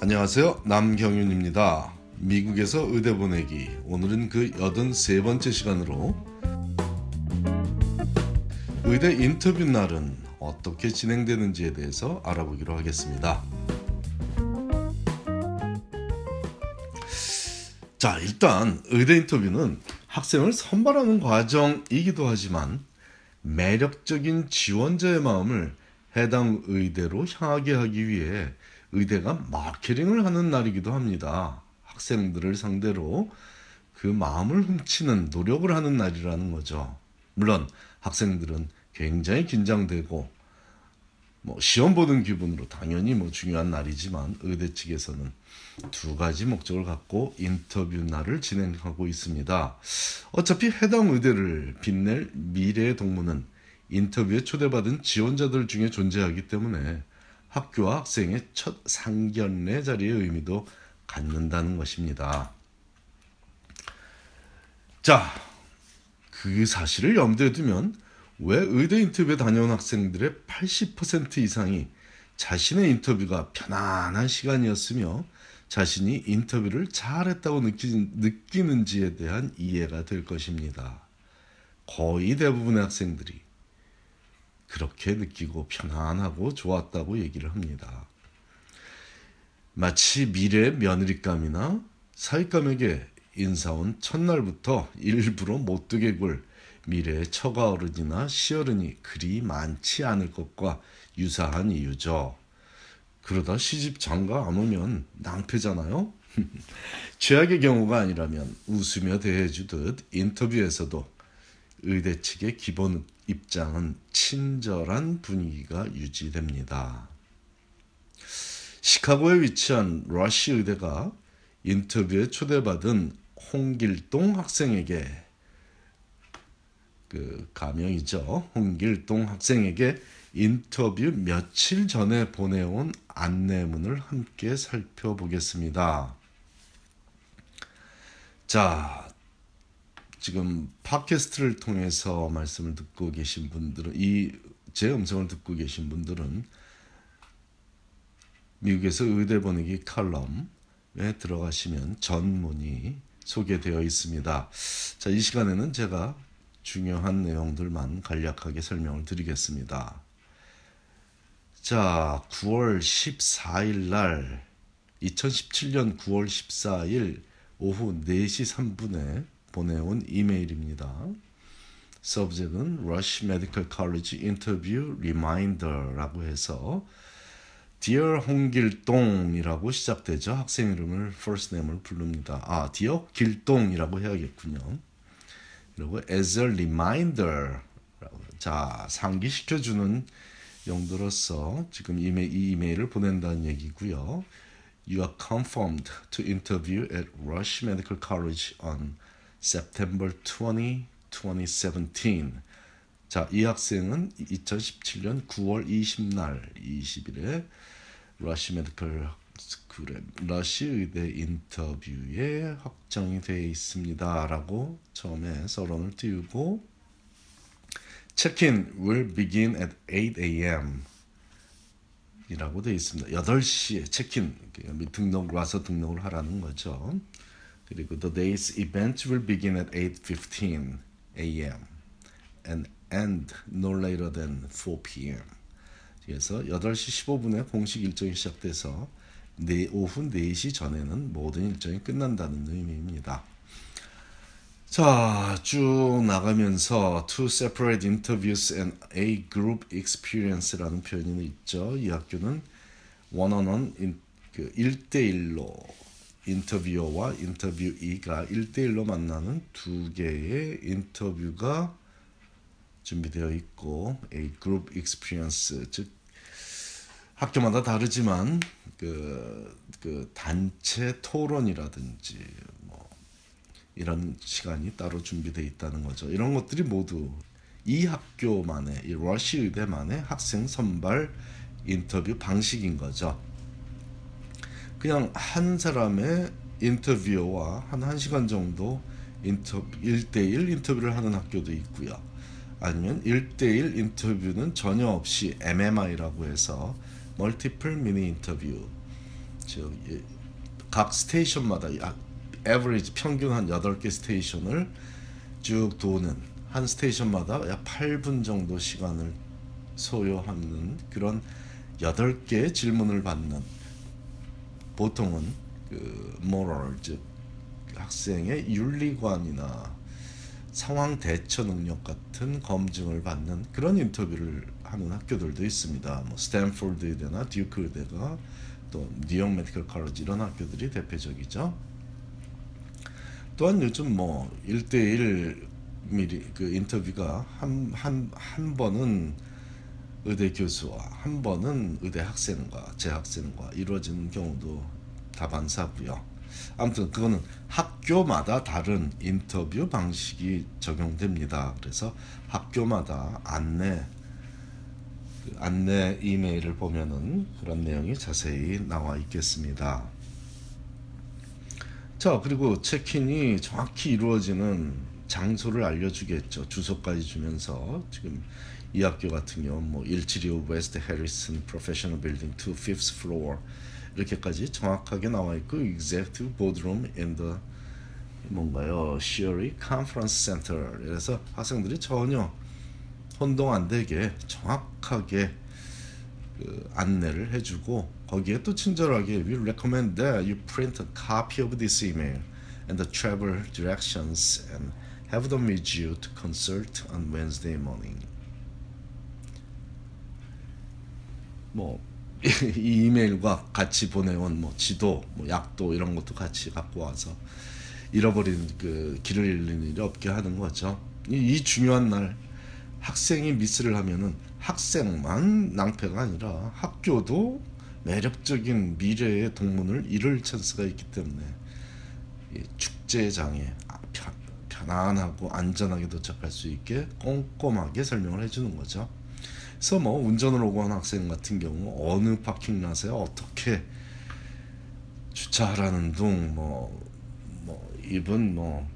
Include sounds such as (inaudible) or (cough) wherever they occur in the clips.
안녕하세요. 남경윤입니다. 미국에서 의대 보내기. 오늘은 그 83번째 시간으로 의대 인터뷰 날은 어떻게 진행되는지에 대해서 알아보기로 하겠습니다. 자, 일단 의대 인터뷰는 학생을 선발하는 과정이기도 하지만 매력적인 지원자의 마음을 해당 의대로 향하게 하기 위해 의대가 마케팅을 하는 날이기도 합니다. 학생들을 상대로 그 마음을 훔치는 노력을 하는 날이라는 거죠. 물론 학생들은 굉장히 긴장되고 뭐 시험 보는 기분으로 당연히 뭐 중요한 날이지만 의대 측에서는 두 가지 목적을 갖고 인터뷰 날을 진행하고 있습니다. 어차피 해당 의대를 빛낼 미래의 동무는 인터뷰에 초대받은 지원자들 중에 존재하기 때문에 학교와 학생의 첫 상견례 자리의 의미도 갖는다는 것입니다. 자, 그 사실을 염두에 두면 왜 의대 인터뷰에 다녀온 학생들의 80% 이상이 자신의 인터뷰가 편안한 시간이었으며 자신이 인터뷰를 잘했다고 느끼, 느끼는지에 대한 이해가 될 것입니다. 거의 대부분의 학생들이 그렇게 느끼고 편안하고 좋았다고 얘기를 합니다. 마치 미래 며느리감이나 사윗감에게 인사온 첫날부터 일부러 못되게 굴 미래의 처가 어른이나 시어른이 그리 많지 않을 것과 유사한 이유죠. 그러다 시집 장가 안 오면 낭패잖아요. (laughs) 최악의 경우가 아니라면 웃으며 대해주듯 인터뷰에서도 의대 측의 기본 입장은 친절한 분위기가 유지됩니다. 시카고에 위치한 러시 의대가 인터뷰에 초대받은 홍길동 학생에게 그 가명이죠. 홍길동 학생에게 인터뷰 며칠 전에 보내온 안내문을 함께 살펴보겠습니다. 자, 지금 팟캐스트를 통해서 말씀을 듣고 계신 분들은 이 제 음성을 듣고 계신 분들은 미국에서 의대 보내기 칼럼에 들어가시면 전문이 소개되어 있습니다. 자, 이 시간에는 제가 중요한 내용들만 간략하게 설명을 드리겠습니다. 자, 9월 14일 날 2017년 9월 14일 오후 4시 3분에 보내온 이메일입니다. subject은 Rush Medical College Interview Reminder라고 해서 Dear 홍길동이라고 시작되죠. 학생 이름을 first name을 부릅니다. 아, Dear 길동이라고 해야겠군요. 그리고 as a reminder 자 상기시켜 주는 용도로서 지금 이메, 이 이메일을 보낸다는 얘기고요. You are confirmed to interview at Rush Medical College on September 20, 2017. 자, 이 학생은 2017년 9월 20날 20일에 Rush Medical School의 러시 의대 인터뷰에 확정이 되어 있습니다라고 처음에 서론을 띄우고 check-in will begin at 8 a.m. 이라고 되어 있습니다. 8시에 체크인 등록 와서 등록을 하라는 거죠. 그리고 the day's event will begin at 8:15 a.m. and end no later than 4 p.m. 그래서 8시 15분에 공식 일정이 시작돼서 내 오후 4시 전에는 모든 일정이 끝난다는 의미입니다. 자, 쭉 나가면서 two separate interviews and a group experience라는 표현이 있죠. 이 학교는 원어원 그 1대1로 인터뷰어와 인터뷰이가 1대1로 만나는 두 개의 인터뷰가 준비되어 있고 a group experience 즉 학교마다 다르지만 그, 그 단체 토론이라든지 뭐 이런 시간이 따로 준비되어 있다는 거죠. 이런 것들이 모두 이 학교만의 이 러시 의대만의 학생 선발 인터뷰 방식인 거죠. 그냥 한 사람의 인터뷰어와 한 1시간 정도 인터 1대1 인터뷰를 하는 학교도 있고요. 아니면 1대1 인터뷰는 전혀 없이 MMI라고 해서 멀티플 미니 인터뷰 저기 각 station마다 average 평균 한 8개 station을 쭉 도는 한 station마다 약 8분 정도 시간을 소요하는 그런 8개의 질문을 받는 보통은 그 moral 즉 학생의 윤리관이나 상황 대처 능력 같은 검증을 받는 그런 인터뷰를 하는 학교들도 있습니다. 뭐 스탠포드 의대나 듀크 의대가 또 뉴욕 메디컬 칼리지 이런 학교들이 대표적이죠. 또한 요즘 뭐 1대1 미리 그 인터뷰가 한 한 한 번은 의대 교수와 한 번은 의대 학생과 재학생과 이루어지는 경우도 다반사고요. 아무튼 그거는 학교마다 다른 인터뷰 방식이 적용됩니다. 그래서 학교마다 안내 그 안내 이메일을 보면은 그런 내용이 자세히 나와 있겠습니다. 자 그리고 check-in이 정확히 이루어지는 장소를 알려주겠죠. 주소까지 주면서 지금 이 학교 같은 경우 뭐 175 West Harrison Professional Building 2 5th floor 이렇게까지 정확하게 나와 있고 executive boardroom in the 뭔가요? Sherry Conference Center. 그래서 학생들이 전혀 혼동 안 되게 정확하게 그 안내를 해주고 거기에 또 친절하게 We recommend that you print a copy of this email and the travel directions and have them with you to consult on Wednesday morning. 뭐 (laughs) 이 이메일과 같이 보내온 뭐 지도, 뭐 약도 이런 것도 같이 갖고 와서 잃어버린 그 길을 잃는 일이 없게 하는 거죠. 이, 이 중요한 날 학생이 미스를 하면은 학생만 낭패가 아니라 학교도 매력적인 미래의 동문을 잃을 찬스가 있기 때문에 축제장에 편안하고 안전하게 도착할 수 있게 꼼꼼하게 설명을 해주는 거죠. 그래서 뭐 운전을 오고 한 학생 같은 경우 어느 파킹랏에 어떻게 주차하라는 둥, 뭐, 뭐, even 뭐,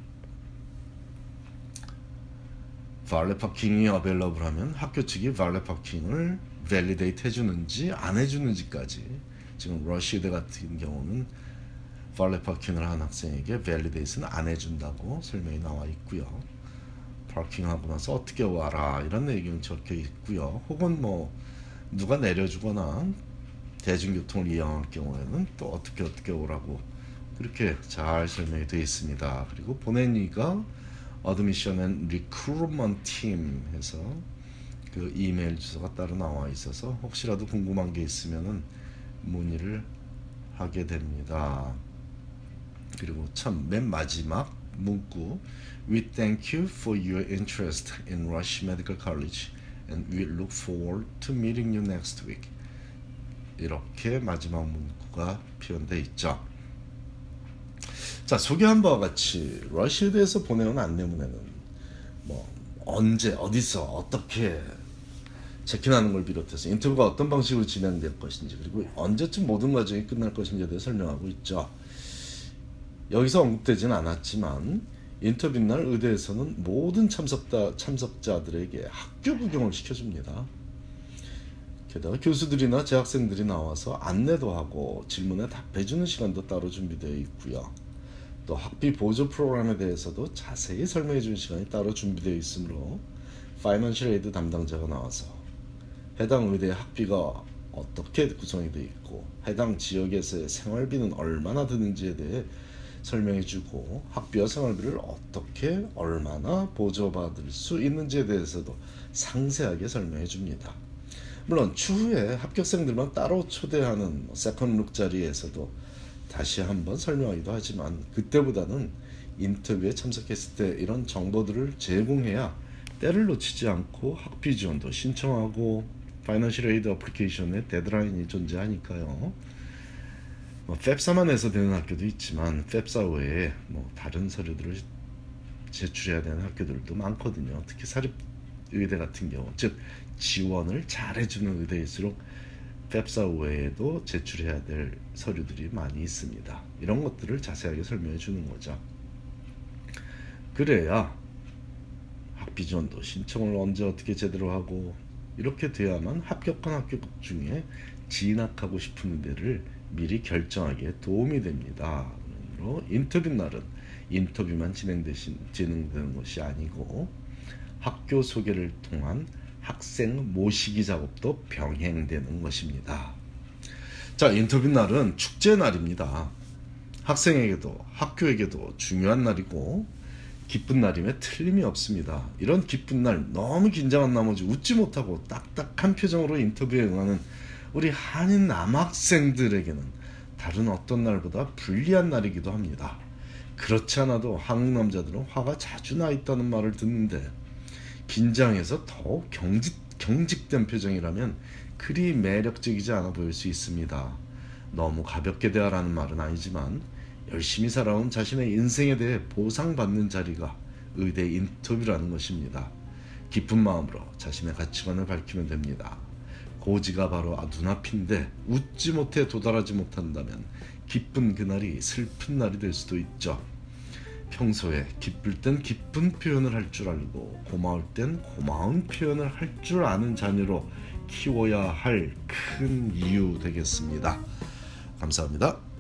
valet parking이 available 하면 학교 측이 valet parking을 validate 해주는지 안 해주는지까지 지금 러시대 같은 경우는 valet parking을 한 학생에게 validate는 안 해준다고 설명이 나와 있고요. parking하고 나서 어떻게 와라 이런 얘기는 적혀 있고요. 혹은 뭐 누가 내려주거나 대중교통을 이용할 경우에는 또 어떻게 어떻게 오라고 그렇게 잘 설명이 되어 있습니다. 그리고 보낸 이가 admission and recruitment 팀 해서 그 이메일 주소가 따로 나와 있어서 혹시라도 궁금한 게 있으면은 문의를 하게 됩니다. 그리고 참 맨 마지막 문구 We thank you for your interest in Rush Medical College and we look forward to meeting you next week. 이렇게 마지막 문구가 표현되어 있죠. 자, 소개한 바와 같이 러시아에 대해서 보내온 안내문에는 뭐 언제 어디서 어떻게 체크하는 걸 비롯해서 인터뷰가 어떤 방식으로 진행될 것인지 그리고 언제쯤 모든 과정이 끝날 것인지에 대해 설명하고 있죠. 여기서 언급되지는 않았지만 인터뷰 날 의대에서는 모든 참석자, 참석자들에게 학교 구경을 시켜줍니다. 게다가 교수들이나 재학생들이 나와서 안내도 하고 질문에 답해주는 시간도 따로 준비되어 있고요. 또 학비 보조 프로그램에 대해서도 자세히 설명해 주는 시간이 따로 준비되어 있으므로 financial aid 담당자가 나와서 해당 의대 학비가 어떻게 구성이 되어 있고 해당 지역에서의 생활비는 얼마나 드는지에 대해 설명해주고 학비와 생활비를 어떻게 얼마나 보조받을 수 있는지에 대해서도 상세하게 설명해줍니다. 물론 추후에 합격생들만 따로 초대하는 second look 자리에서도 다시 한번 설명하기도 하지만 그때보다는 인터뷰에 참석했을 때 이런 정보들을 제공해야 때를 놓치지 않고 학비 지원도 신청하고 financial aid application에 데드라인이 존재하니까요. 뭐 펩사만 해서 되는 학교도 있지만 펩사 외에 뭐 다른 서류들을 제출해야 되는 학교들도 많거든요. 특히 사립 의대 같은 경우, 즉 지원을 잘해주는 의대일수록 펩사 외에도 제출해야 될 서류들이 많이 있습니다. 이런 것들을 자세하게 설명해 주는 거죠. 그래야 학비 지원도 신청을 언제 어떻게 제대로 하고 이렇게 돼야만 합격한 학교 중에 진학하고 싶은 의대를 미리 결정하기에 도움이 됩니다. 그러므로 인터뷰 날은 인터뷰만 진행되신, 진행되는 것이 아니고 학교 소개를 통한 학생 모시기 작업도 병행되는 것입니다. 자, 인터뷰 날은 축제 날입니다. 학생에게도 학교에게도 중요한 날이고 기쁜 날임에 틀림이 없습니다. 이런 기쁜 날 너무 긴장한 나머지 웃지 못하고 딱딱한 표정으로 인터뷰에 응하는 우리 한인 남학생들에게는 다른 어떤 날보다 불리한 날이기도 합니다. 그렇지 않아도 한국 남자들은 화가 자주 나 있다는 말을 듣는데 긴장해서 더욱 경직, 경직된 표정이라면 그리 매력적이지 않아 보일 수 있습니다. 너무 가볍게 대하라는 말은 아니지만 열심히 살아온 자신의 인생에 대해 보상받는 자리가 의대 인터뷰라는 것입니다. 기쁜 마음으로 자신의 가치관을 밝히면 됩니다. 고지가 바로 눈앞인데 웃지 못해 도달하지 못한다면 기쁜 그날이 슬픈 날이 될 수도 있죠. 평소에 기쁠 땐 기쁜 표현을 할 줄 알고 고마울 땐 고마운 표현을 할 줄 아는 자녀로 키워야 할 큰 이유 되겠습니다. 감사합니다.